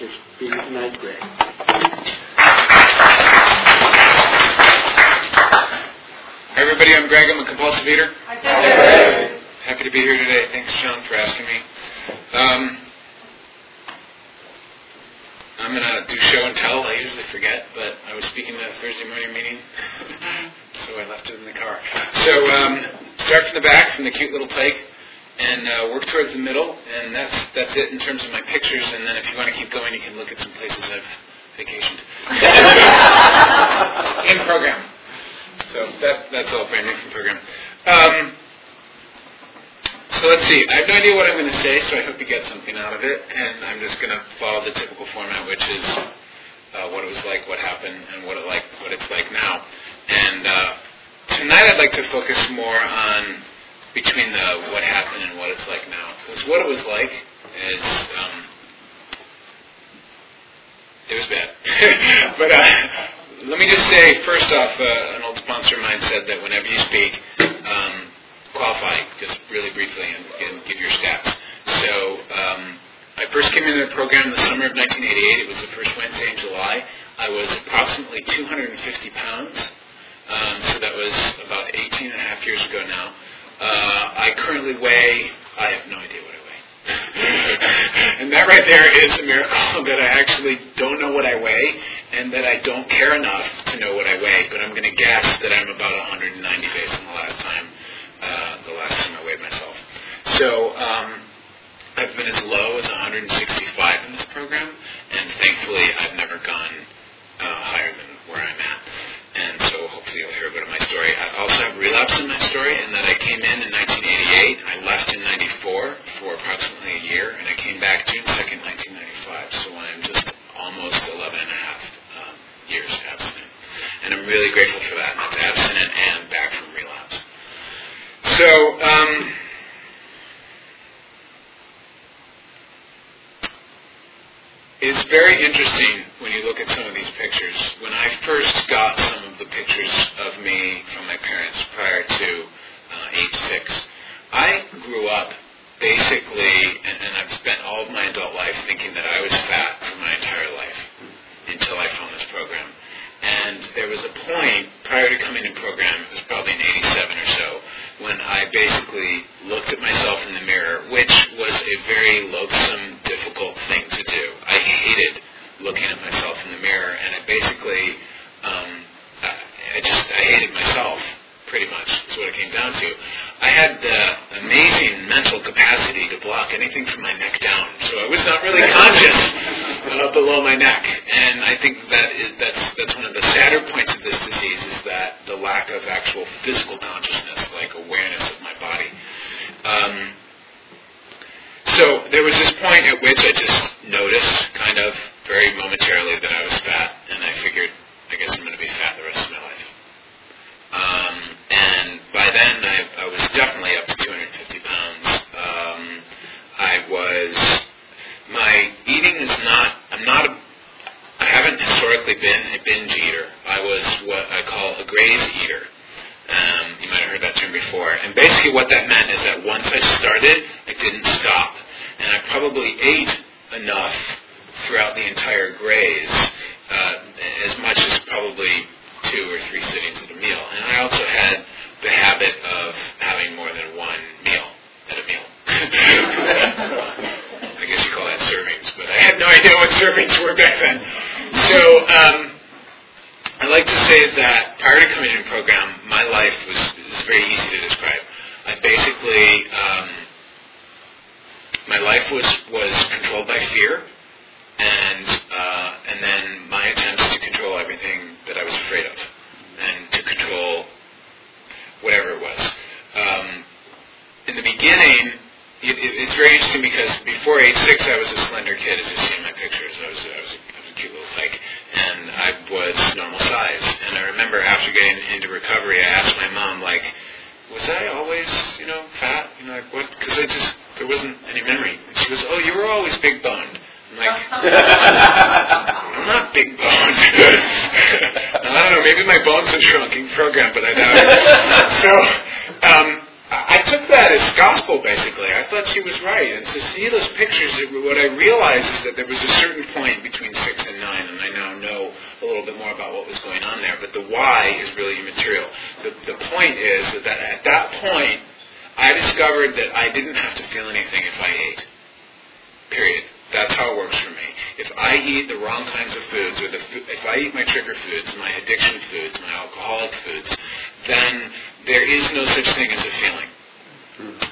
for being here tonight, Greg. Everybody, I'm Greg. I'm a compulsive eater. Hi, Happy to be here today. Thanks, John, for asking me. Um, I'm going to do show and tell. I usually forget, but I was speaking at a Thursday morning meeting, so I left it in the car. So um, start from the back, from the cute little tyke, and uh, work towards the middle, and that's that's it in terms of my pictures. And then if you want to keep going, you can look at some places I've vacationed in program. So that that's all brand new from program. Um, so let's see. I have no idea what I'm going to say, so I hope you get something out of it. And I'm just going to follow the typical format, which is uh, what it was like, what happened, and what it like, what it's like now. And uh, tonight, I'd like to focus more on between the what happened and what it's like now. Because what it was like is um, it was bad. but uh, let me just say, first off, uh, an old sponsor of mine said that whenever you speak. Um, qualify just really briefly and, and give your stats. So um, I first came into the program in the summer of 1988. It was the first Wednesday in July. I was approximately 250 pounds. Um, so that was about 18 and a half years ago now. Uh, I currently weigh, I have no idea what I weigh. and that right there is a miracle that I actually don't know what I weigh and that I don't care enough to know what I weigh, but I'm going to guess that I'm about 190 based on the last time uh, the last time I weighed myself. So um, I've been as low as 165 in this program, and thankfully I've never gone also have relapse in my story in that I came in in 1988, I left in 94 for approximately a year, and I came back June 2nd, 1995. So I'm just almost 11 and a half um, years abstinent. And I'm really grateful for that. That's abstinent and back from relapse. So, um, it's very interesting when you look at some of these pictures. When I first got some of the pictures of me from my parents prior to uh, age six, I grew up basically, and, and I've spent all of my adult life thinking that I was fat for my entire life until I found this program. And there was a point prior to coming in program, it was probably in 87 or so, when I basically looked at myself in the mirror, which was a very loathsome, difficult thing to do. I hated looking at myself in the mirror, and I basically, um, I, just, I hated myself, pretty much, is what it came down to. I had the amazing mental capacity to block anything from my neck down, so I was not really conscious uh, below my neck. I think that is, that's, that's one of the sadder points of this disease is that the lack of actual physical consciousness, like awareness of my body. Um, so there was this point at which I just noticed, kind of very momentarily, that I was fat, and I figured, I guess I'm going to be fat the rest of my life. Um, and by then, I, I was definitely up to 250 pounds. Um, I was, my eating is not, I'm not a, haven't historically been a binge eater. I was what I call a graze eater. Um, you might have heard that term before. And basically what that meant is that once I started, I didn't stop. And I probably ate enough throughout the entire graze, uh, as much as probably two or three sittings at a meal. And I also had the habit of having more than one meal at a meal. I guess you call that servings, but I had no idea what servings were back then. So um, I like to say that prior to coming in program, my life was, was very easy to describe. I basically um, my life was was controlled by fear, and uh, and then my attempts to control everything that I was afraid of, and to control whatever it was. Um, in the beginning, it, it, it's very interesting because before age six, I was a slender kid, as you see in my pictures. I was, I was, recovery, I asked my mom, like, was I always, you know, fat? You know, like what? Because I just there wasn't any memory. And she goes, oh, you were always big boned. I'm like, I'm not big boned. I don't know. Maybe my bones have shrunk in program, but I doubt it. So um, I took that as gospel, basically. I thought she was right. And to see those pictures, it, what I realized is that there was a certain about what was going on there, but the why is really immaterial. The, the point is that at that point, I discovered that I didn't have to feel anything if I ate. Period. That's how it works for me. If I eat the wrong kinds of foods, or the, if I eat my trigger foods, my addiction foods, my alcoholic foods, then there is no such thing as a feeling.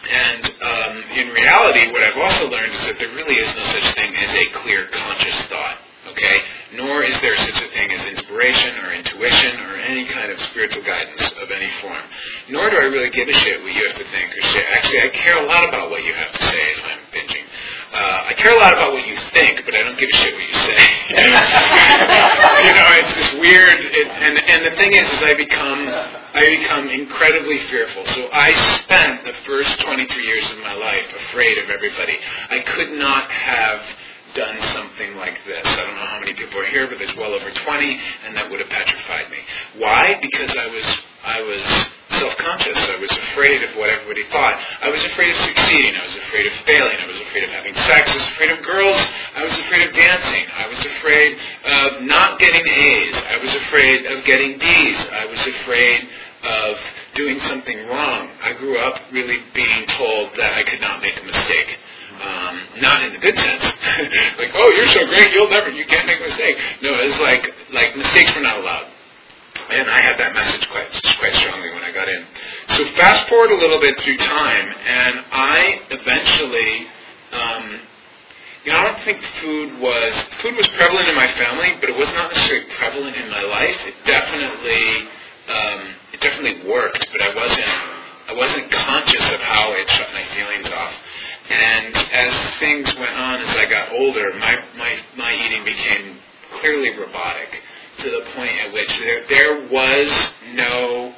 And um, in reality, what I've also learned is that there really is no such thing as a clear conscious thought. Okay? Nor is there such a thing as inspiration or intuition or any kind of spiritual guidance of any form. Nor do I really give a shit what you have to think or say. Actually, I care a lot about what you have to say if I'm binging. Uh, I care a lot about what you think, but I don't give a shit what you say. you know, it's this weird. It, and and the thing is, is I become I become incredibly fearful. So I spent the first 23 years of my life afraid of everybody. I could not have done something like this. I don't know how many people are here, but there's well over 20, and that would have petrified me. Why? Because I was I was self-conscious. I was afraid of what everybody thought. I was afraid of succeeding. I was afraid of failing. I was afraid of having sex. I was afraid of girls. I was afraid of dancing. I was afraid of not getting A's. I was afraid of getting D's. I was afraid of doing something wrong. I grew up really being told that I could not make a mistake. Um, not in the good sense, like oh you're so great you'll never you can't make a mistake. No, it was like like mistakes were not allowed. And I had that message quite quite strongly when I got in. So fast forward a little bit through time, and I eventually, um, you know, I don't think food was food was prevalent in my family, but it was not necessarily prevalent in my life. It definitely um, it definitely worked, but I wasn't I wasn't conscious of how it shut my feelings off. And as things went on, as I got older, my my my eating became clearly robotic to the point at which there, there was no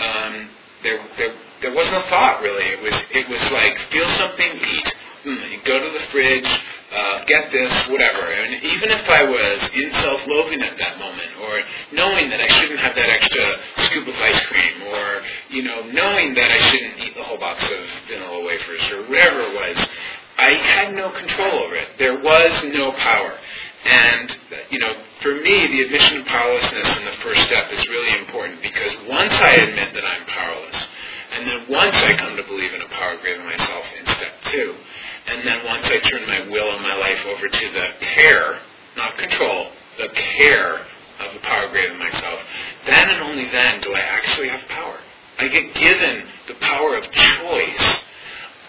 um, there, there there was no thought really. It was it was like feel something, eat. Mm, go to the fridge, uh, get this, whatever. And even if I was in self-loathing at that moment, or knowing that I shouldn't have that extra scoop of ice cream, or you know, knowing that I shouldn't eat the whole box of vanilla wafers, or whatever it was, I had no control over it. There was no power. And, you know, for me, the admission of powerlessness in the first step is really important because once I admit that I'm powerless, and then once I come to believe in a power greater than myself in step two, and then once I turn my over to the care, not control, the care of the power greater than myself, then and only then do I actually have power. I get given the power of choice.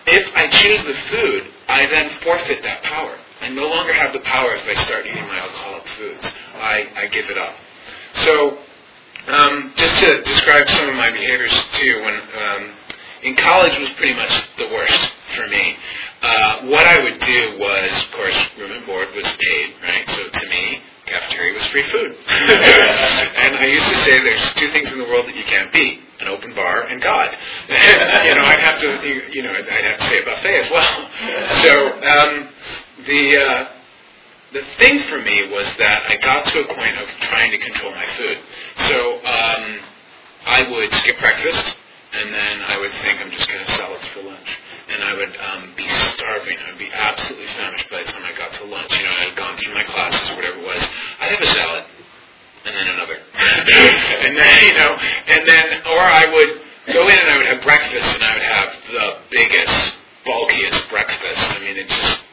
If I choose the food, I then forfeit that power. I no longer have the power if I start eating my alcoholic foods. I, I give it up. So, um, just to describe some of my behaviors too, when um, in college was pretty much the worst for me. Uh, what I would do was, of course, room and board was paid, right? So to me, cafeteria was free food. and I used to say there's two things in the world that you can't beat an open bar and God. you know, I'd have to, you know, I'd have to say a buffet as well. So um, the uh, the thing for me was that I got to a point of trying to control my food. So um, I would skip breakfast, and then I would think I'm just going to salads for lunch. And I would um, be starving. I would be absolutely famished by the time I got to lunch. You know, I had gone through my classes or whatever it was. I'd have a salad, and then another, and then you know, and then or I would go in and I would have breakfast, and I would have the biggest, bulkiest breakfast. I mean, it just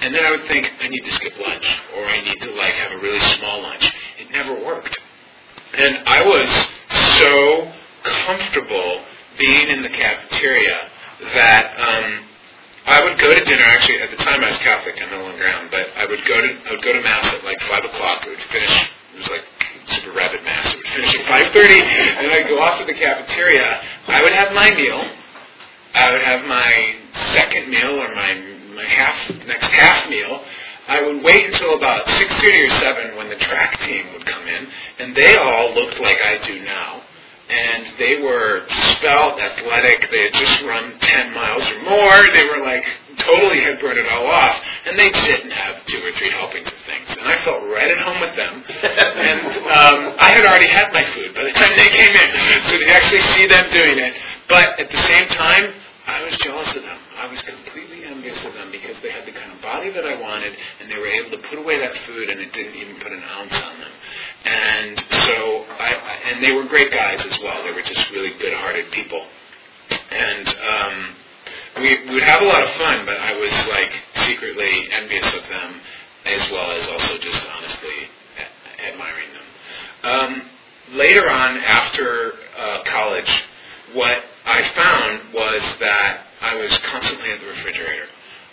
and then I would think, I need to skip lunch, or I need to like have a really small lunch. It never worked. And I was so comfortable being in the cafeteria that um, I would go to dinner. Actually, at the time I was Catholic, I'm no longer am, but I would go to I would go to mass at like five o'clock. It would finish. It was like super rapid mass. It would finish at five thirty, and I'd go off to the cafeteria. I would have my meal. I would have my second meal or my my half next half meal, I would wait until about six thirty or seven when the track team would come in, and they all looked like I do now. And they were spelt athletic. They had just run ten miles or more. They were like totally had burned it all off, and they'd sit and have two or three helpings of things. And I felt right at home with them. and um, I had already had my food by the time they came in, so to actually see them doing it. But at the same time, I was jealous of them. I was completely envious of them because they had the kind of body that I wanted, and they were able to put away that food, and it didn't even put an ounce on them. And so, I, I and they were great guys as well. They were just really good-hearted people. And um, we, we would have a lot of fun, but I was like secretly envious of them, as well as also just honestly a- admiring them. Um, later on, after uh, college, what I found was that I was constantly at the refrigerator.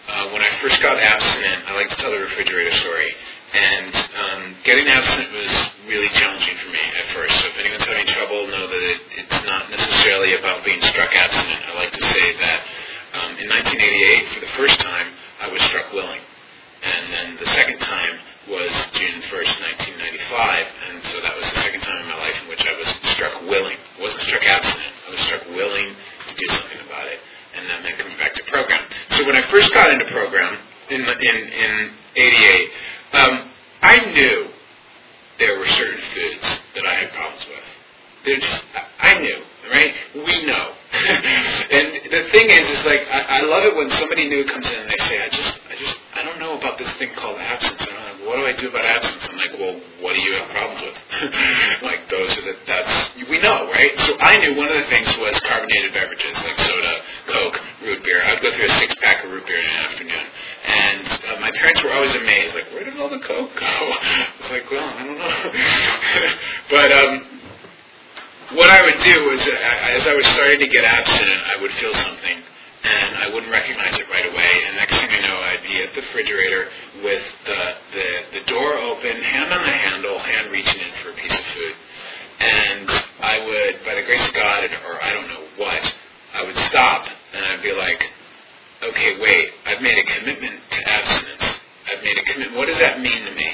Uh, when I first got abstinent, I like to tell the refrigerator story. And um, getting abstinent was really challenging for me at first. So if anyone's having trouble, know that it, it's not necessarily about being struck abstinent. I like to say that um, in 1988, for the first time, I was struck willing. And then the second time was June 1st, 1995. And so that was the second time in my life in which I was struck willing. I wasn't struck abstinent. I was struck willing to do something about it. And that meant coming back to program. So when I first got into program in, in, in 88, um, I knew there were certain foods that I had problems with. They're just, I knew, right? We know. and the thing is, is like, I, I love it when somebody new comes in and they say, I just, I just, I don't know about this thing called absence. I don't what do I do about absence? I'm like, well, what do you have problems with? like, those are the, that's, we know, right? So I knew one of the things was carbonated beverages, like soda, Coke, root beer. I would go through a six pack of root beer in an afternoon. And uh, my parents were always amazed, like, where did all the Coke go? I was like, well, I don't know. but um, what I would do was, uh, as I was starting to get abstinent, I would feel something, and I wouldn't recognize it right away. And next thing I know, I'd be at the refrigerator with the, the, the door open, hand on the handle, hand reaching in for a piece of food. And I would, by the grace of God, or I don't know what, I would stop, and I'd be like, okay, wait, I've made a commitment to abstinence. I've made a commitment. What does that mean to me?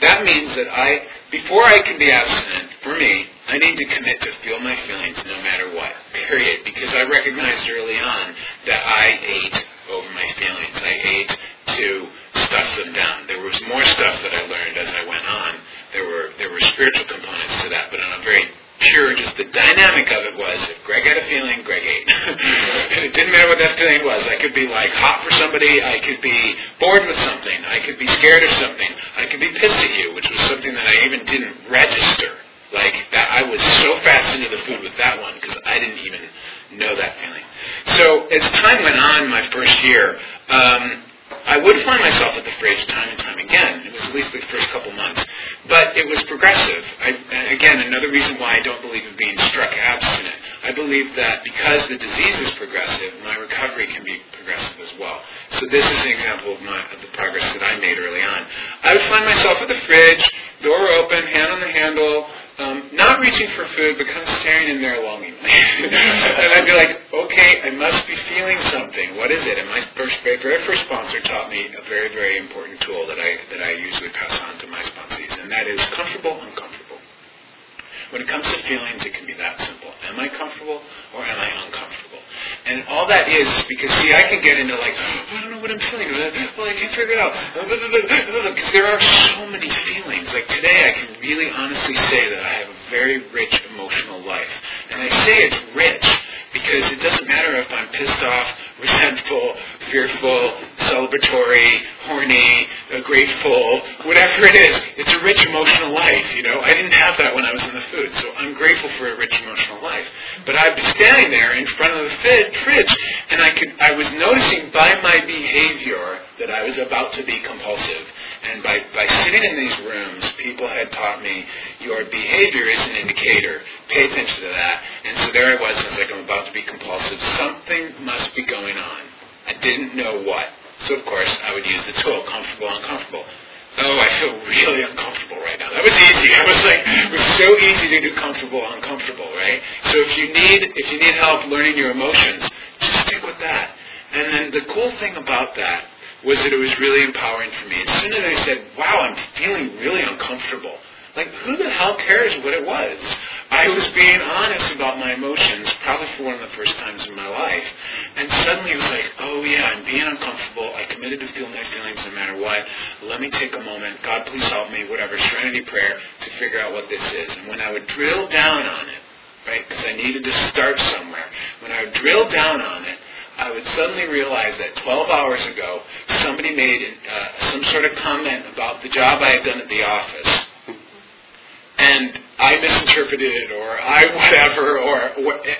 That means that I, before I can be abstinent, for me, I need to commit to feel my feelings no matter what, period. Because I recognized early on that I ate over my feelings. I ate to stuff them down. There was more stuff that I learned as I went on. There were there were spiritual components to that, but on a very pure, just the dynamic of it was if Greg had a feeling, Greg ate. and it didn't matter what that feeling was. I could be like hot for somebody, I could be bored with something, I could be scared of something, I could be pissed at you, which was something that I even didn't register. Like that I was so fast into the food with that one because I didn't even know that feeling. So as time went on, my first year, um, I would find myself at the fridge time and time again. It was at least the first couple months. But it was progressive. I, again, another reason why I don't believe in being struck abstinent. I believe that because the disease is progressive, my recovery can be progressive as well. So this is an example of, my, of the progress that I made early on. I would find myself at the fridge, door open, hand on the handle, um, not reaching for food, but kind of staring in there longingly. and I'd be like, okay, I must be feeling something. What is it? And my first, very, very first sponsor taught me a very, very important tool that I, that I usually pass on to my sponsees, and that is comfortable, uncomfortable. When it comes to feelings, it can be that simple. Am I comfortable or am I uncomfortable? And all that is because, see, I can get into like, oh, I don't know what I'm feeling. Well, I can't figure it out. Because there are so many feelings. Like today, I can really honestly say that I have a very rich emotional life. And I say it's rich because it doesn't matter if I'm pissed off, resentful, fearful, celebratory, horny, uh, grateful, whatever it is. It's a rich emotional life, you know. I didn't have that when I was in the food, so I'm grateful for a rich emotional life. But I'd be standing there in front of the fridge, and I could I was noticing by my behavior that I was about to be compulsive. And by, by sitting in these rooms, people had taught me your behavior is an indicator. Pay attention to that. And so there I was, I was like, I'm about to be compulsive. Something must be going on. I didn't know what. So of course, I would use the tool, comfortable, uncomfortable. Oh, I feel really uncomfortable right now. That was easy. I was like, it was so easy to do comfortable, uncomfortable, right? So if you need, if you need help learning your emotions, just stick with that. And then the cool thing about that was that it was really empowering for me. As soon as I said, wow, I'm feeling really uncomfortable, like who the hell cares what it was? I was being honest about my emotions, probably for one of the first times in my life. And suddenly it was like, oh yeah, I'm being uncomfortable. I committed to feel my feelings no matter what. Let me take a moment. God, please help me, whatever, serenity prayer, to figure out what this is. And when I would drill down on it, right, because I needed to start somewhere, when I would drill down on it, I would suddenly realize that 12 hours ago, somebody made uh, some sort of comment about the job I had done at the office, misinterpreted it, or I whatever, or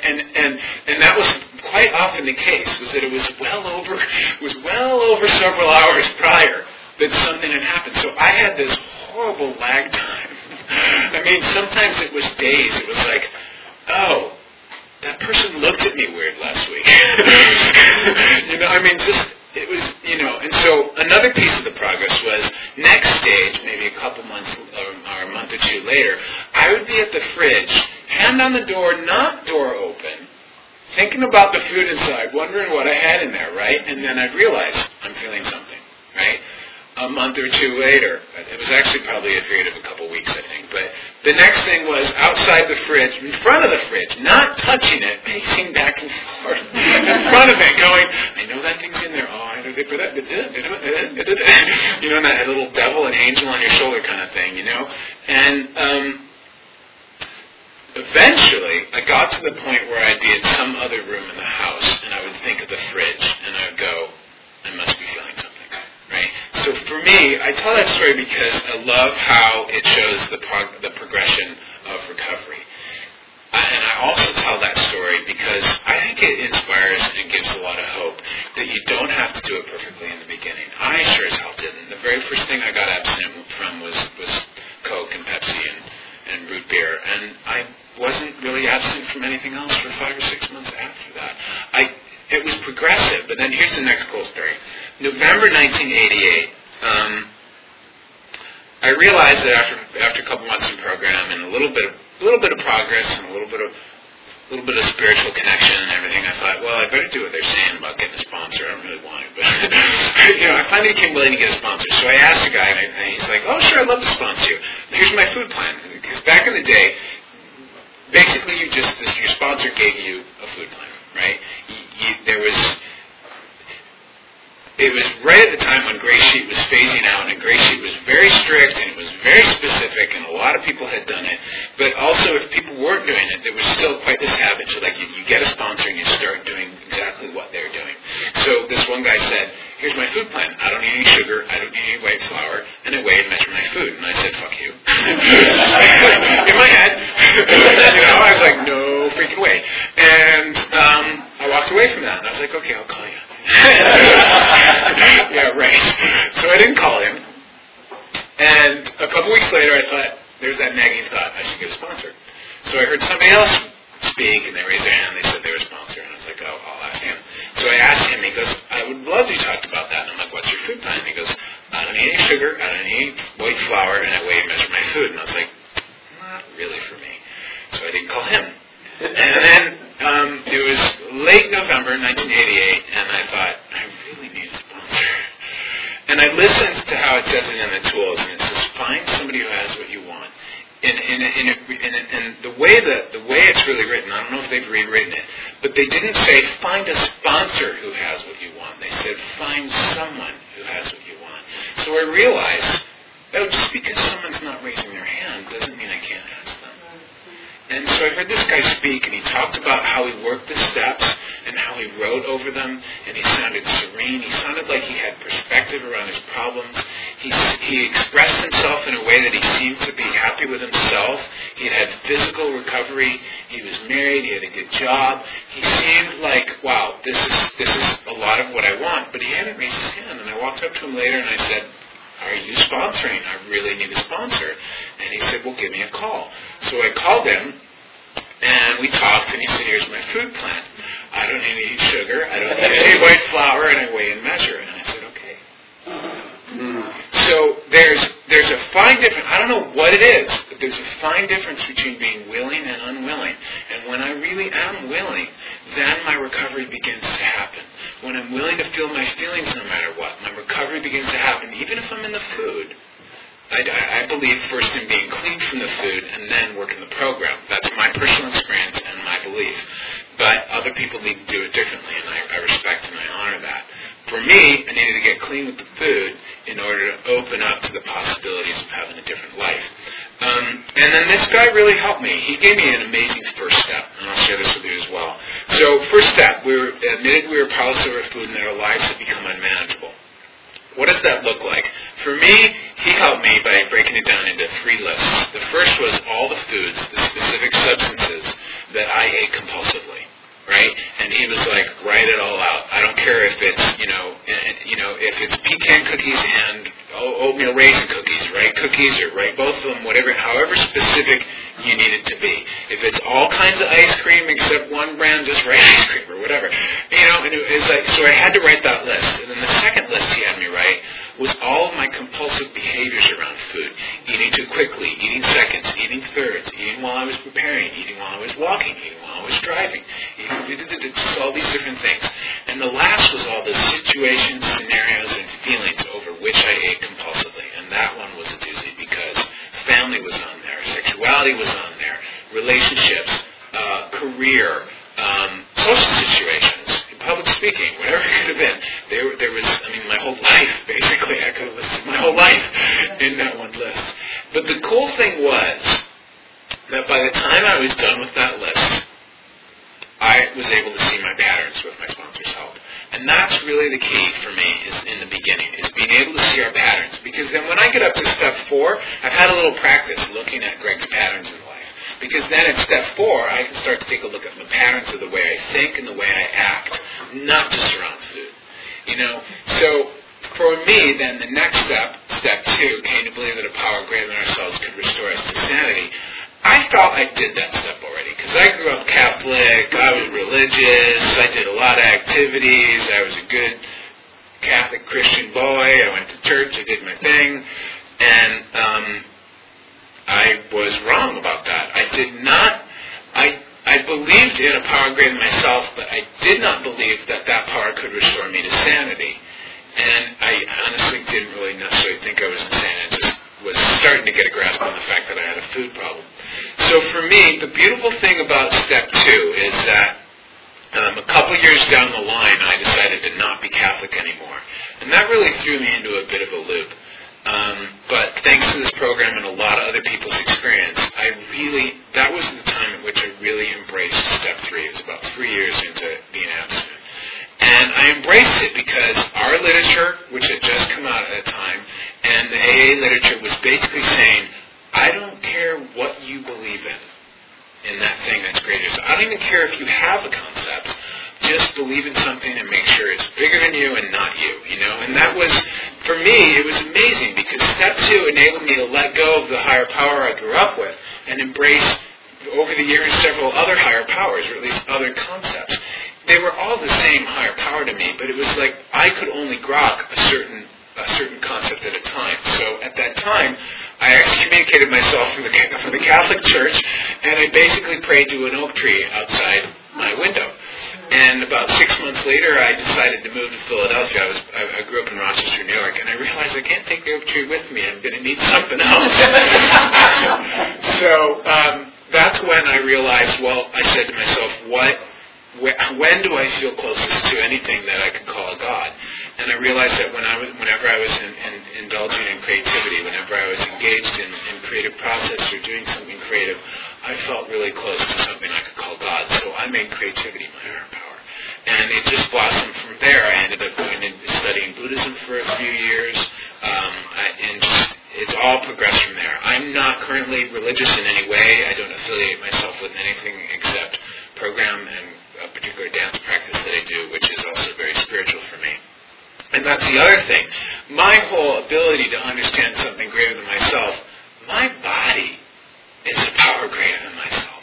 and and and that was quite often the case. Was that it was well over was well over several hours prior that something had happened. So I had this horrible lag time. I mean, sometimes it was days. It was like, oh, that person looked at me weird last week. you know, I mean, just it was, you know, and so another piece of the progress was next stage, maybe a couple months or, a month or two later, I would be at the fridge, hand on the door, not door open, thinking about the food inside, wondering what I had in there, right? And then I'd realize I'm feeling something? A month or two later. It was actually probably a period of a couple weeks, I think. But the next thing was outside the fridge, in front of the fridge, not touching it, pacing back and forth in front of it, going, I know that thing's in there. Oh, I know they put it. You know, that little devil and angel on your shoulder kind of thing, you know? And um, eventually, I got to the point where I'd be in some other room in the house, and I would think of the fridge, and I would go, I must be? So for me, I tell that story because I love how it shows the, prog- the progression of recovery. Uh, and I also tell that story because I think it inspires and gives a lot of hope that you don't have to do it perfectly in the beginning. I sure as hell didn't. The very first thing I got abstinent from was, was Coke and Pepsi and, and root beer. And I wasn't really absent from anything else for five or six months after that. I it was progressive. But then here's the next cool story. November 1988, um, I realized that after after a couple months in program and a little bit of a little bit of progress and a little bit of a little bit of spiritual connection and everything, I thought, well, I better do what they're saying about getting a sponsor. I don't really want it, but you know, I finally became willing to get a sponsor. So I asked a guy, and, I, and he's like, "Oh, sure, I'd love to sponsor you. Here's my food plan." Because back in the day, basically, you just this, your sponsor gave you a food plan, right? you, there was it was right at the time when Gray Sheet was phasing out, and Gray Sheet was very strict and it was very specific, and a lot of people had done it. But also, if people weren't doing it, there was still quite this habit. So, like, you, you get a sponsor and you start doing exactly what they're doing. So, this one guy said, "Here's my food plan. I don't need any sugar. I don't need any white flour." And I weigh and measure my food, and I said, "Fuck you." In my head, you know, I was like, "No freaking way." And um, I walked away from that, and I was like, "Okay, I'll call you." yeah, right. So I didn't call him. And a couple weeks later, I thought, there's that nagging thought, I should get a sponsor. So I heard somebody else speak, and they raised their hand. They said they were a sponsor. And I was like, oh, I'll ask him. So I asked him. He goes, I would love to talk about that. And I'm like, what's your food plan? He goes, I don't need any sugar. I don't need white flour. And I weigh and measure my food. And I was like, not really for me. So I didn't call him. And then um, it was late November 1988, and I thought, I really need a sponsor. And I listened to how it says it in the tools, and it says, find somebody who has what And, and, and, and, and the way that the way it's really written, I don't know if they've rewritten it, but they didn't say find a sponsor who has what you want. They said find someone who has what you want. So I realized, oh, just because someone's not raising their hand doesn't mean I can't ask. And so I heard this guy speak, and he talked about how he worked the steps and how he wrote over them, and he sounded serene. He sounded like he had perspective around his problems. He, he expressed himself in a way that he seemed to be happy with himself. He had physical recovery. He was married. He had a good job. He seemed like, wow, this is this is a lot of what I want. But he hadn't raised his hand. And I walked up to him later, and I said, are you sponsoring? I really need a sponsor. And he said, well, give me a call. So I called him, and we talked, and he said, here's my food plan. I don't need any sugar. I don't need any white flour, and I weigh and measure. And I said. So there's there's a fine difference. I don't know what it is, but there's a fine difference between being willing and unwilling. And when I really am willing, then my recovery begins to happen. When I'm willing to feel my feelings no matter what, my recovery begins to happen, even if I'm in the food. I, I believe first in being clean from the food and then work in the program. Guy really helped me. He gave me an amazing first step, and I'll share this with you as well. So first step, we were admitted we were powerless over food and that our lives had become unmanageable. What does that look like? For me, he helped me by breaking it down into three lists. The first was all kinds of ice cream except one the time I was done with that list, I was able to see my patterns with my sponsor's help. And that's really the key for me is in the beginning, is being able to see our patterns. Because then when I get up to step four, I've had a little practice looking at Greg's patterns in life. Because then at step four, I can start to take a look at the patterns of the way I think and the way I act, not just around food. You know, so for me, then the next step, step two, came to believe that a power greater than ourselves could restore us to sanity. I thought I did that step already because I grew up Catholic. I was religious. I did a lot of activities. I was a good Catholic Christian boy. I went to church. I did my thing, and um, I was wrong about that. I did not. I I believed in a power greater than myself, but I did not believe that that power could restore me to sanity. And I honestly didn't really necessarily think I was insane. I just was starting to get a grasp on the fact that I had a food problem. So for me, the beautiful thing about step two is that um, a couple years down the line, I decided to not be Catholic anymore. And that really threw me into a bit of a loop. Um, but thanks to this program and a lot of other people's experience, I really, that was the time at which I really embraced step three. It was about three years into being abstinent. And I embraced it because our literature, which had just come out at that time, and the AA literature was basically saying, I don't care what you believe in, in that thing that's greater. So I don't even care if you have a concept. Just believe in something and make sure it's bigger than you and not you, you know? And that was, for me, it was amazing because step two enabled me to let go of the higher power I grew up with and embrace, over the years, several other higher powers, or at least other concepts they were all the same higher power to me, but it was like I could only grok a certain a certain concept at a time. So at that time, I excommunicated myself from the from the Catholic Church, and I basically prayed to an oak tree outside my window. And about six months later, I decided to move to Philadelphia. I was I, I grew up in Rochester, New York, and I realized I can't take the oak tree with me. I'm going to need something else. so um, that's when I realized. Well, I said to myself, what when do I feel closest to anything that I could call a God? And I realized that when I was, whenever I was in, in, indulging in creativity, whenever I was engaged in, in creative process or doing something creative, I felt really close to something I could call God. So I made creativity my higher power. And it just blossomed from there. I ended up going and studying Buddhism for a few years, um, and just it's all progressed from there. I'm not currently religious in any way. I don't affiliate myself with anything except program and a particular dance practice that I do, which is also very spiritual for me. And that's the other thing. My whole ability to understand something greater than myself, my body is a power greater than myself.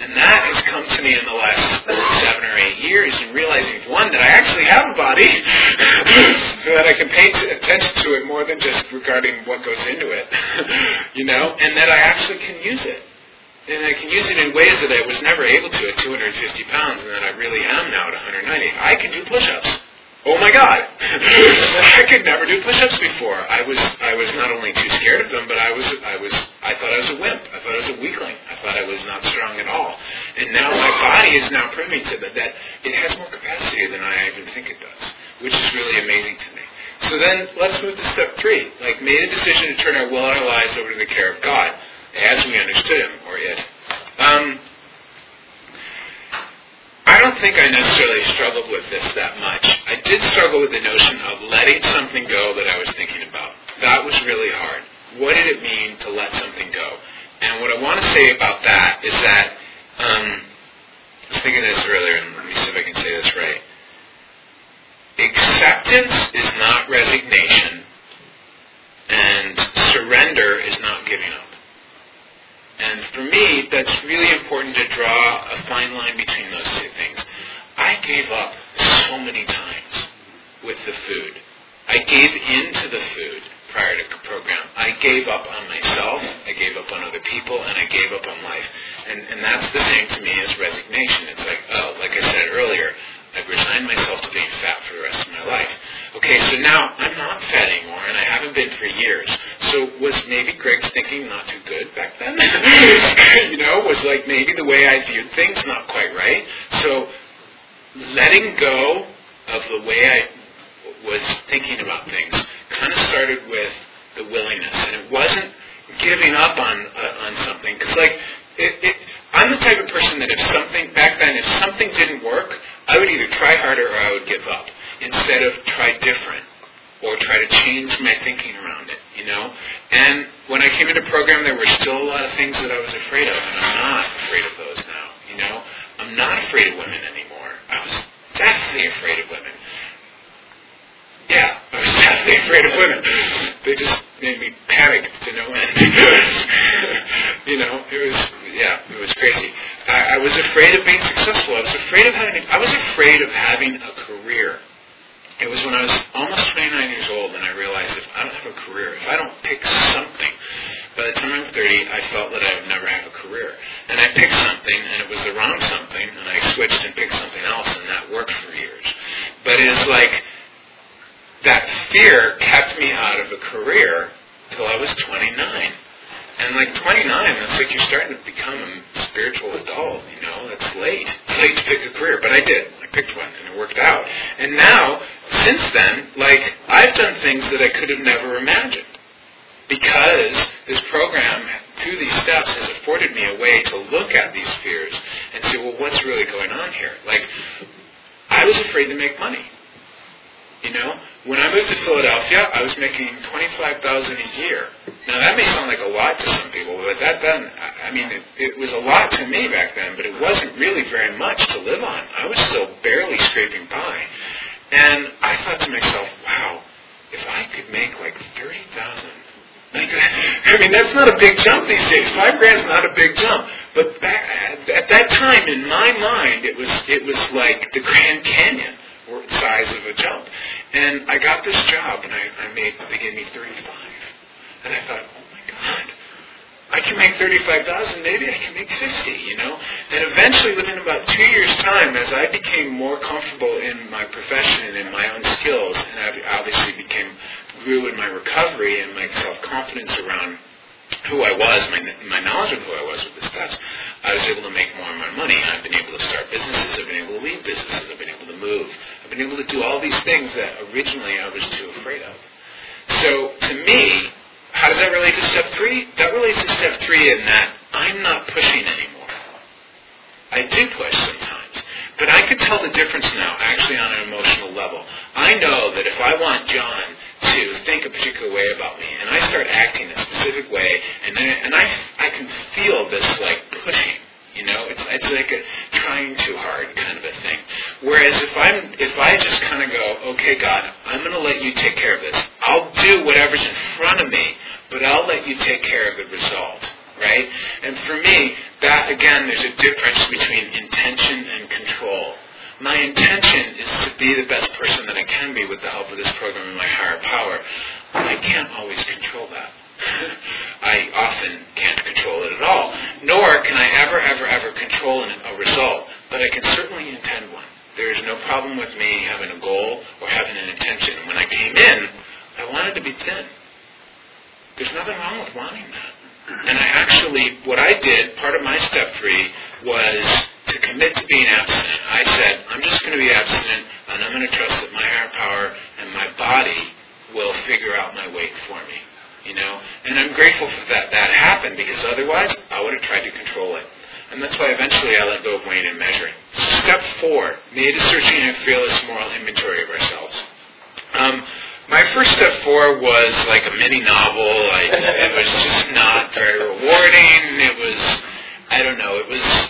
And that has come to me in the last seven or eight years in realizing, one, that I actually have a body, so that I can pay attention to it more than just regarding what goes into it, you know, and that I actually can use it and I can use it in ways that I was never able to at 250 pounds, and that I really am now at 190. I can do push-ups. Oh my God! I could never do push-ups before. I was I was not only too scared of them, but I was I was I thought I was a wimp. I thought I was a weakling. I thought I was not strong at all. And now my body is now proving to me that it has more capacity than I even think it does, which is really amazing to me. So then let's move to step three. Like made a decision to turn our will and our lives over to the care of God as we understood him or it. Um, I don't think I necessarily struggled with this that much. I did struggle with the notion of letting something go that I was thinking about. That was really hard. What did it mean to let something go? And what I want to say about that is that um, I was thinking this earlier, and let me see if I can say this right. Acceptance is not resignation, and surrender is not giving up. And for me, that's really important to draw a fine line between those two things. I gave up so many times with the food. I gave in to the food prior to the program. I gave up on myself, I gave up on other people, and I gave up on life. And, and that's the same to me as resignation. It's like, oh, like I said earlier, I've resigned myself to being fat for the rest of my life. Okay, so now I'm not fat anymore, and I haven't been for years. So was maybe Greg's thinking not too good back then? you know, was like maybe the way I viewed things not quite right. So letting go of the way I was thinking about things kind of started with the willingness, and it wasn't giving up on uh, on something because like it, it, I'm the type of person that if something back then if something didn't work, I would either try harder or I would give up instead of try different or try to change my thinking around you know? And when I came into program, there were still a lot of things that I was afraid of, and I'm not afraid of those now, you know? I'm not afraid of women anymore. I was definitely afraid of women. Yeah, I was definitely afraid of women. They just made me panic to no end. you know, it was, yeah, it was crazy. I, I was afraid of being successful. I was afraid of having, I was afraid of having a career. It was when I was almost 29 years old and I realized if I don't have a career, if I don't pick something, by the time I'm 30, I felt that I would never have a career. And I picked something, and it was the wrong something, and I switched and picked something else, and that worked for years. But it's like that fear kept me out of a career till I was 29. And like 29, that's like you're starting to become a spiritual adult, you know, it's late. It's late to pick a career, but I did. I picked one and it worked out. And now, since then, like, I've done things that I could have never imagined. Because this program, through these steps, has afforded me a way to look at these fears and say, well, what's really going on here? Like, I was afraid to make money. You know, when I moved to Philadelphia, I was making twenty-five thousand a year. Now that may sound like a lot to some people, but that then, I mean, it, it was a lot to me back then, but it wasn't really very much to live on. I was still barely scraping by, and I thought to myself, wow, if I could make like thirty thousand. Like, I mean, that's not a big jump these days. Five grand's not a big jump, but back, at that time, in my mind, it was it was like the Grand Canyon or size of a jump. And I got this job, and I, I made, they gave me 35. And I thought, oh my God, I can make 35,000, maybe I can make 50, you know? And eventually, within about two years' time, as I became more comfortable in my profession and in my own skills, and I obviously became, grew in my recovery and my self-confidence around who I was, my, my knowledge of who I was with the steps, I was able to make more and more money. I've been able to start businesses. I've been able to lead businesses. I've been able to move. I've been able to do all these things that originally I was too afraid of. So to me, how does that relate to step three? That relates to step three in that I'm not pushing anymore. I do push sometimes. But I can tell the difference now, actually on an emotional level. I know that if I want John to think a particular way about me, and I start acting a specific way, and then, and I, I can feel this like pushing. You know, it's it's like a trying too hard kind of a thing. Whereas if I'm if I just kind of go, okay, God, I'm going to let you take care of this. I'll do whatever's in front of me, but I'll let you take care of the result, right? And for me, that again, there's a difference between intention and control. My intention is to be the best person that I can be with the help of this program and my higher power. But I can't always control that. I often can't control it at all. Nor can I ever, ever, ever control a result. But I can certainly intend one. There is no problem with me having a goal or having an intention. When I came in, I wanted to be thin. There's nothing wrong with wanting that. And I actually, what I did, part of my step three, was to commit to being abstinent. I said, I'm just going to be abstinent, and I'm going to trust that my higher power and my body will figure out my weight for me. You know, and I'm grateful for that that happened because otherwise I would have tried to control it. And that's why eventually I let go of weighing and measuring. So Step four, made a searching and fearless moral inventory of ourselves. Um, my first step four was like a mini novel. I, it was just not very rewarding. It was, I don't know, it was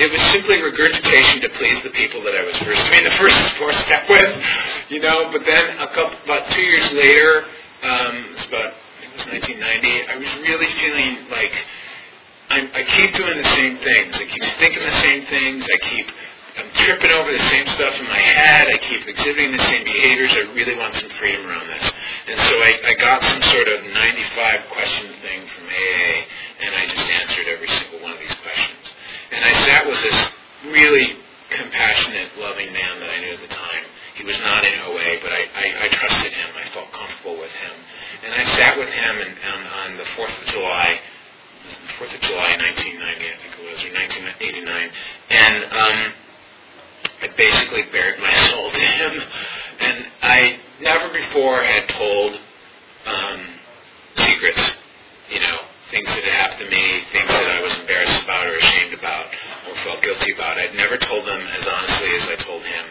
it was simply regurgitation to please the people that I was first I mean the first four step with, you know. But then a couple, about two years later, um, it was about it was 1990. I was really feeling like I'm, I keep doing the same things. I keep thinking the same things. I keep I'm tripping over the same stuff in my head. I keep exhibiting the same behaviors. I really want some freedom around this. And so I, I got some sort of 95 question thing from AA, and I just answered every single one of these questions. And I sat with this really compassionate, loving man that I knew at the time. He was not in OA, but I, I, I trusted him. I felt comfortable with him. And I sat with him and, and on the 4th of July the 4th of July 1990, I think it was, or 1989. And um, I basically bared my soul to him. And I never before had told um, secrets, you know, things that had happened to me, things that I was embarrassed about or ashamed about or felt guilty about. I'd never told them as honestly as I told him.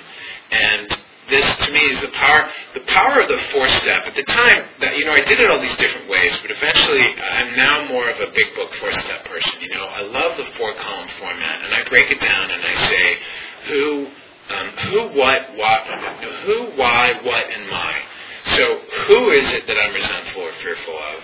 And this to me is the power the power of the four step. At the time that you know I did it all these different ways, but eventually I'm now more of a big book four step person. You know, I love the four column format and I break it down and I say who um, who, what, what, who, why, what, and my. So who is it that I'm resentful or fearful of?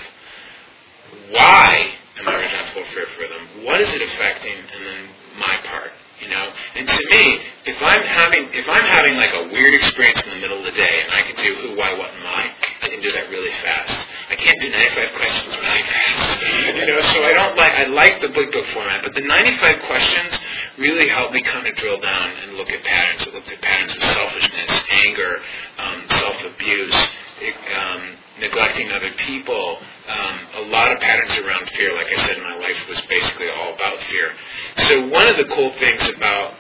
Why am I resentful or fearful of them? What is it affecting? And then my part. You know, and to me, if I'm having if I'm having like a weird experience in the middle of the day, and I can do who, why, what, and my, I can do that really fast. I can't do 95 questions really fast. You know, so I don't like I like the big book format, but the 95 questions really helped me kind of drill down and look at patterns. It looked at patterns of selfishness, anger, um, self-abuse, um, neglecting other people, um, a lot of patterns around fear. Like I said, my life was basically all about fear. So one of the cool things about,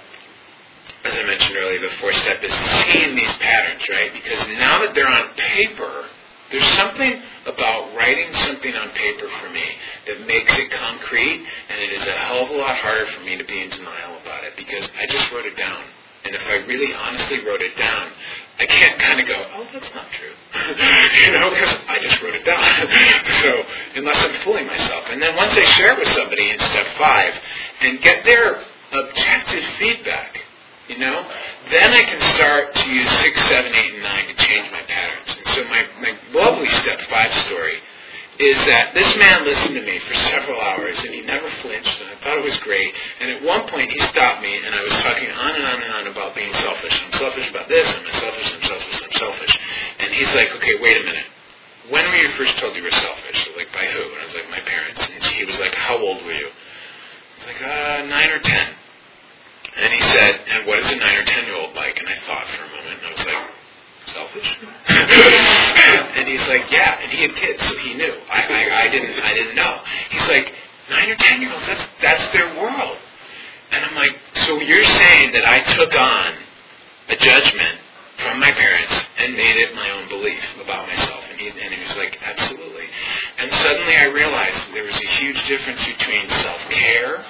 as I mentioned earlier, the four step is seeing these patterns, right? Because now that they're on paper, there's something about writing something on paper for me that makes it concrete, and it is a hell of a lot harder for me to be in denial about it because I just wrote it down. And if I really honestly wrote it down, I can't kind of go, oh, that's not true. you know, because I just wrote it down. so, unless I'm fooling myself. And then once I share it with somebody in step five and get their objective feedback, you know, then I can start to use six, seven, eight, and nine to change my patterns. And so my, my lovely step five story is that this man listened to me for several hours and he never flinched and I thought it was great. And at one point he stopped me and I was talking on and on and on about being selfish. I'm selfish about this, I'm selfish, I'm selfish, I'm selfish. And he's like, okay, wait a minute. When were you first told you were selfish? Like by who? And I was like, my parents. And he was like, how old were you? I was like, uh, nine or ten. Like, yeah, and he had kids, so he knew. I, I, I didn't, I didn't know. He's like, nine or ten year olds, that's, that's their world. And I'm like, so you're saying that I took on a judgment from my parents and made it my own belief about myself. And he, and he was like, absolutely. And suddenly I realized there was a huge difference between self-care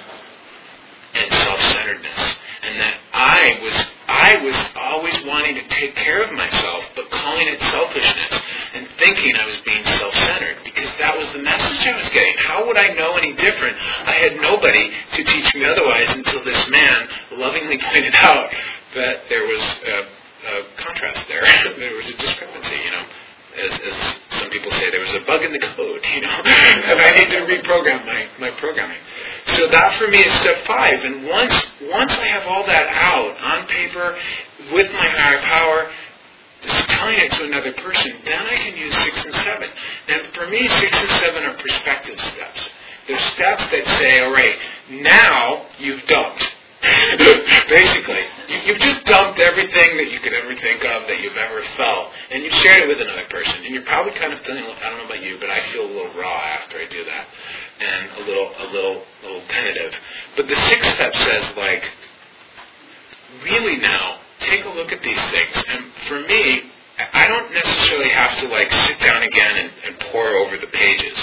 and self-centeredness. And that I was I was always wanting to take care of myself, but calling it selfishness and thinking I was being self-centered because that was the message I was getting. How would I know any different? I had nobody to teach me otherwise until this man lovingly pointed out that there was a, a contrast there. there was a discrepancy, you know. As, as some people say, there was a bug in the code, you know, and I need to reprogram my, my programming. So that for me is step five. And once once I have all that out on paper with my higher power, telling it to another person, then I can use six and seven. And for me, six and seven are perspective steps. They're steps that say, all right, now you've dumped. Basically, you, you've just dumped everything that you could ever think of that you've ever felt, and you've shared it with another person. And you're probably kind of feeling, I don't know about you, but I feel a little raw after I do that, and a little, a little, a little tentative. But the sixth step says, like, really now, take a look at these things. And for me, I don't necessarily have to like sit down again and, and pore over the pages.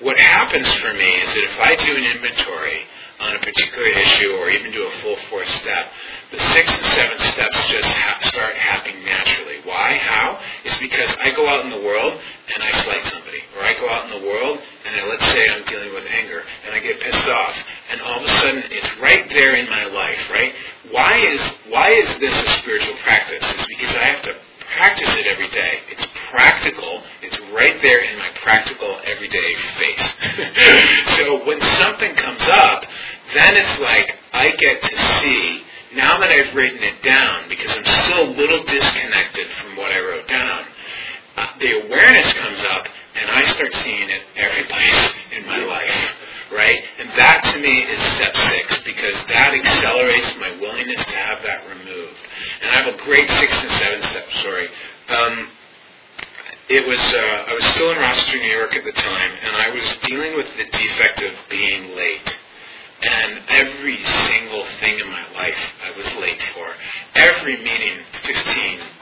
What happens for me is that if I do an inventory on a particular issue or even do a full fourth step, the six and seven steps just ha- start happening naturally. Why? How? It's because I go out in the world and I slight somebody, or I go out in the world and I, let's say I'm dealing with anger and I get pissed off, and all of a sudden it's right there in my life, right? Why is why is this a spiritual practice? It's because I have to practice it every day. It's practical. It's right there in my practical everyday face. so when something comes up, then it's like I get to see now that I've written it down, because I'm still a little disconnected from what I wrote down, uh, the awareness comes up and I start seeing it every place in my life. Right? And that to me is step six because that accelerates my willingness to have that removed. And I have a great six and seven step story. Um, it was uh, I was still in Rochester, New York at the time, and I was dealing with the defect of being late. And every single thing in my life I was late for. Every meeting, 15,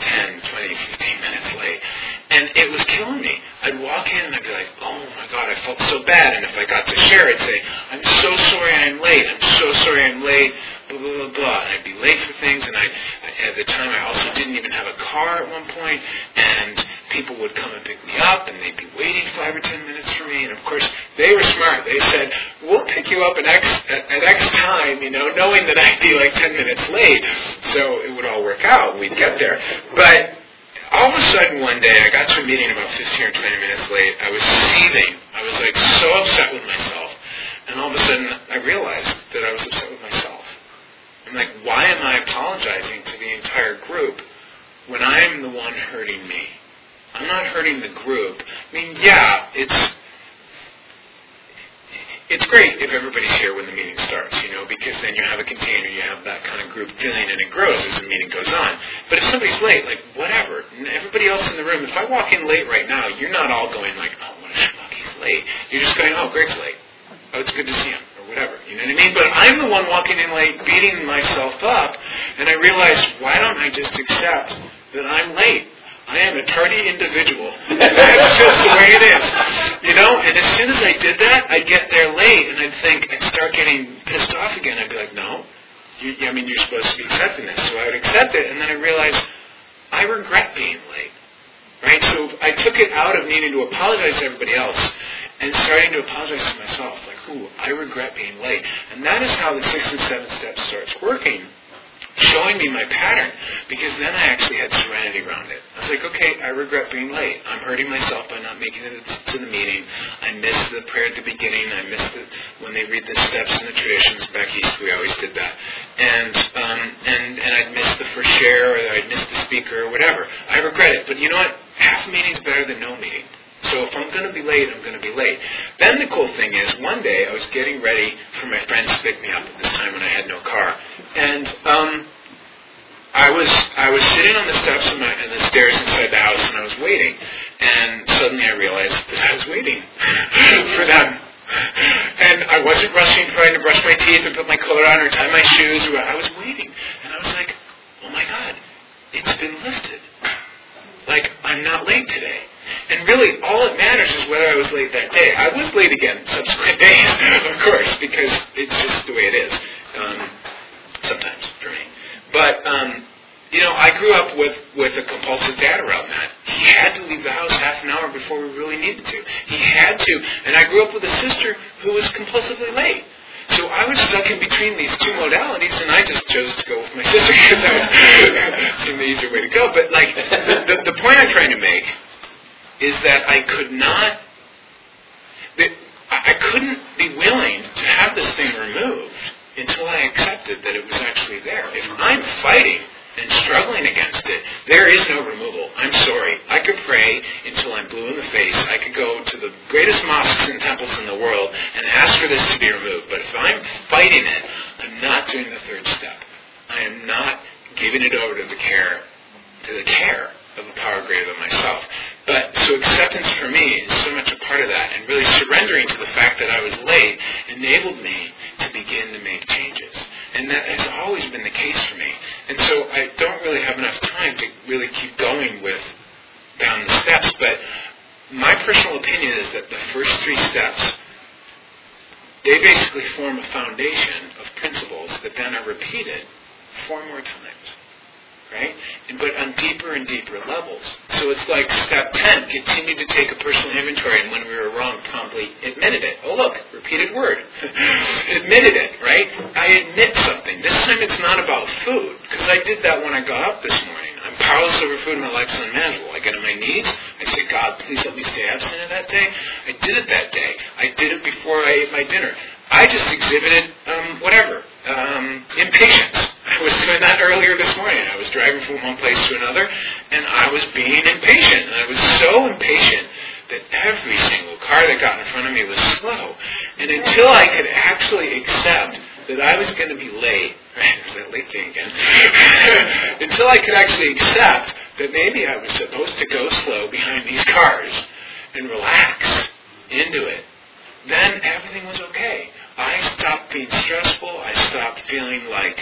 10, 20, 15 minutes late. And it was killing me. I'd walk in and I'd be like, oh my God, I felt so bad. And if I got to share, I'd say, I'm so sorry I'm late. I'm so sorry I'm late. Blah, blah, blah, blah. And I'd be late for things. And I, at the time, I also didn't even have a car at one point. And people would come and pick me up and they'd be waiting five or ten minutes for me. And of course, they were smart. They said, we'll pick you up at X, at, at X time, you know, knowing that I'd be like ten minutes late. So it would all work out. We'd get there. But all of a sudden one day, I got to a meeting about 15 or 20 minutes late. I was seething. I was like so upset with myself. And all of a sudden, I realized that I was upset with myself. I'm like, why am I apologizing to the entire group when I'm the one hurting me? I'm not hurting the group. I mean, yeah, it's it's great if everybody's here when the meeting starts, you know, because then you have a container, you have that kind of group feeling, and it grows as the meeting goes on. But if somebody's late, like whatever, everybody else in the room, if I walk in late right now, you're not all going like, oh, what a schmuck, he's late. You're just going, oh, Greg's late. Oh, it's good to see him, whatever. You know what I mean? But I'm the one walking in late, beating myself up, and I realized, why don't I just accept that I'm late? I am a tardy individual. That's just the way it is. You know, and as soon as I did that, I'd get there late and I'd think, I'd start getting pissed off again. I'd be like, no, you, I mean, you're supposed to be accepting this. So I would accept it, and then I realized, I regret being late. Right? So I took it out of needing to apologize to everybody else and starting to apologize to myself. Like, ooh, I regret being late. And that is how the six and seven steps starts working showing me my pattern because then I actually had serenity around it. I was like, okay, I regret being late. I'm hurting myself by not making it to the meeting. I missed the prayer at the beginning. I missed it when they read the steps and the traditions back east. We always did that, and um, and and I'd miss the first share or I'd miss the speaker or whatever. I regret it, but you know what? Half a meeting's better than no meeting. So if I'm going to be late, I'm going to be late. Then the cool thing is, one day I was getting ready for my friends to pick me up at this time when I had no car, and um, I was I was sitting on the steps of my, and the stairs inside the house, and I was waiting, and suddenly I realized that I was waiting for them. And I wasn't rushing, trying to brush my teeth and put my coat on or tie my shoes. I was waiting, and I was like, "Oh my God, it's been lifted! Like I'm not late today." And really, all that matters is whether I was late that day. I was late again subsequent days, of course, because it's just the way it is. Um, sometimes for me. But um, you know, I grew up with with a compulsive dad around that. He had to leave the house half an hour before we really needed to. He had to, and I grew up with a sister who was compulsively late. So I was stuck in between these two modalities, and I just chose to go with my sister because that seemed the easier way to go. But like the, the point I'm trying to make is that I could not, that I couldn't be willing to have this thing removed until I accepted that it was actually there. If I'm fighting and struggling against it, there is no removal. I'm sorry. I could pray until I'm blue in the face. I could go to the greatest mosques and temples in the world and ask for this to be removed. But if I'm fighting it, I'm not doing the third step. I am not giving it over to the care, to the care of a power greater than myself. But so acceptance for me is so much a part of that, and really surrendering to the fact that I was late enabled me to begin to make changes. And that has always been the case for me. And so I don't really have enough time to really keep going with down the steps, but my personal opinion is that the first three steps they basically form a foundation of principles that then are repeated four more times right? And, but on deeper and deeper levels. So it's like step 10, continue to take a personal inventory, and when we were wrong, promptly admitted it. Oh, look, repeated word. admitted it, right? I admit something. This time it's not about food, because I did that when I got up this morning. I'm powerless over food, and my life's unmanageable. I get on my knees, I say, God, please let me stay abstinent that day. I did it that day. I did it before I ate my dinner. I just exhibited um, whatever um, impatience. I was doing that earlier this morning. I was driving from one place to another, and I was being impatient. And I was so impatient that every single car that got in front of me was slow. And until I could actually accept that I was going to be late, right, there's that late thing again, until I could actually accept that maybe I was supposed to go slow behind these cars and relax into it, then everything was okay. I stopped being stressful. I stopped feeling like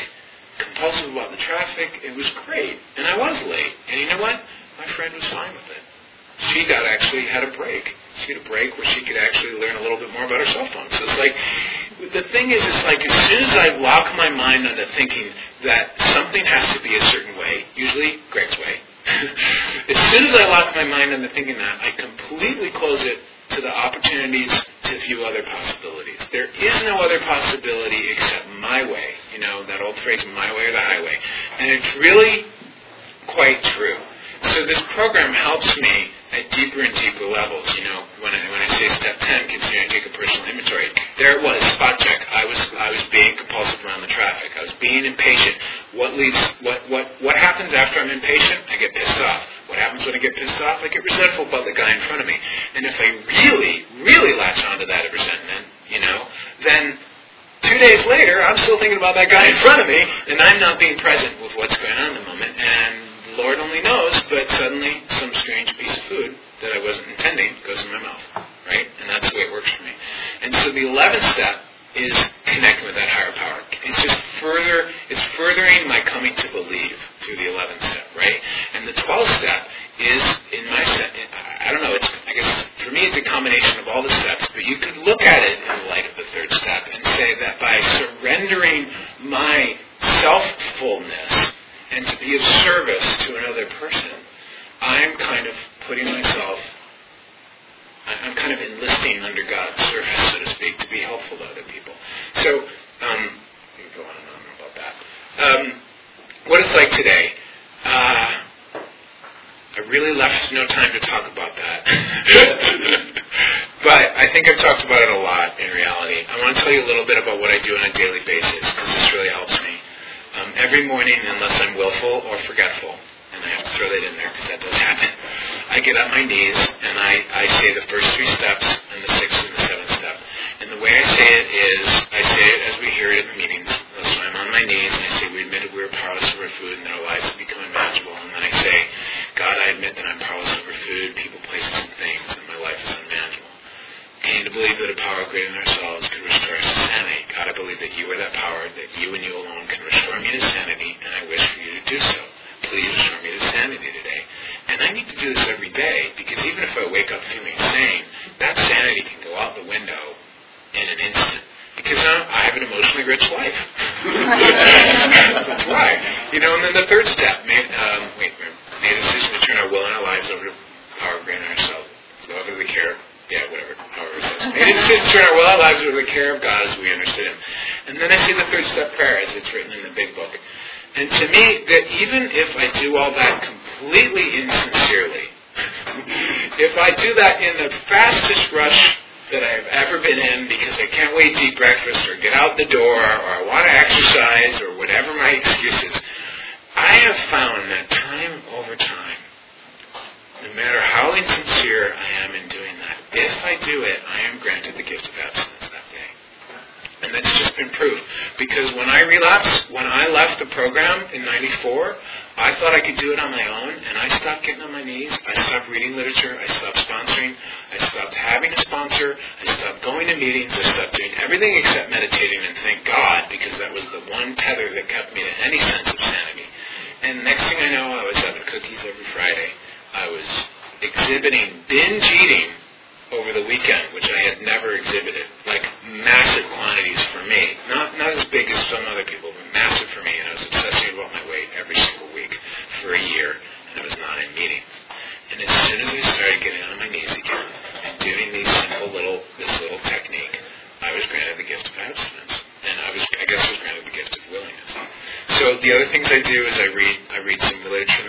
compulsive about the traffic. It was great. And I was late. And you know what? My friend was fine with it. She got actually had a break. She had a break where she could actually learn a little bit more about her cell phone. So it's like, the thing is, it's like as soon as I lock my mind onto thinking that something has to be a certain way, usually Greg's way, as soon as I lock my mind onto thinking that, I completely close it to the opportunities to view other possibilities. There is no other possibility except my way. You know, that old phrase, my way or the highway. And it's really quite true. So this program helps me at deeper and deeper levels. You know, when I, when I say step 10, continue to take a personal inventory, there it was, spot check. I was, I was being compulsive around the traffic. I was being impatient. What leads, what, what, what happens after I'm impatient? I get pissed off. What happens when I get pissed off? I get resentful about the guy in front of me. And if I really, really latch onto that resentment, you know, then two days later, I'm still thinking about that guy in front of me, and I'm not being present with what's going on in the moment. And Lord only knows, but suddenly some strange piece of food that I wasn't intending goes in my mouth, right? And that's the way it works for me. And so the 11th step is connecting with that higher power. It's just further, it's furthering my coming to believe through the 11th step, right? And the 12th step is in my set. I don't know. It's I guess for me it's a combination of all the steps, but you could look at it in light of the third step and say that by surrendering my self-fullness and to be of service to another person, I'm kind of putting myself I'm kind of enlisting under God's service, so to speak, to be helpful to other people. So, um, go on and on about that. Um, what it's like today. Uh, I really left no time to talk about that. but I think I've talked about it a lot in reality. I want to tell you a little bit about what I do on a daily basis because this really helps me. Um, every morning, unless I'm willful or forgetful, and I have to throw that in there because that does happen, I get turn our our lives over the care of God as we understood Him. And then I see the third step prayer as it's written in the big book. And to me, that even if I do all that completely insincerely, if I do that in the fastest rush that I've ever been in because I can't wait to eat breakfast or get out the door or I want to exercise or whatever my excuse is, I have found that time over time, no matter how insincere I am in doing if I do it, I am granted the gift of abstinence that day. And that's just been proof. Because when I relapsed, when I left the program in 94, I thought I could do it on my own, and I stopped getting on my knees. I stopped reading literature. I stopped sponsoring. I stopped having a sponsor. I stopped going to meetings. I stopped doing everything except meditating, and thank God, because that was the one tether that kept me to any sense of sanity. And next thing I know, I was having cookies every Friday. I was exhibiting binge eating over the weekend, which I had never exhibited. Like massive quantities for me. Not not as big as some other people, but massive for me. And I was obsessing about my weight every single week for a year, and I was not in meetings. And as soon as I started getting on my knees again and doing these simple little this little technique, I was granted the gift of abstinence, and I was I guess I was granted the gift of willingness. So the other things I do is I read I read some literature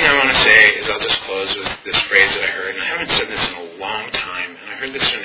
thing I want to say is I'll just close with this phrase that I heard, and I haven't said this in a long time, and I heard this from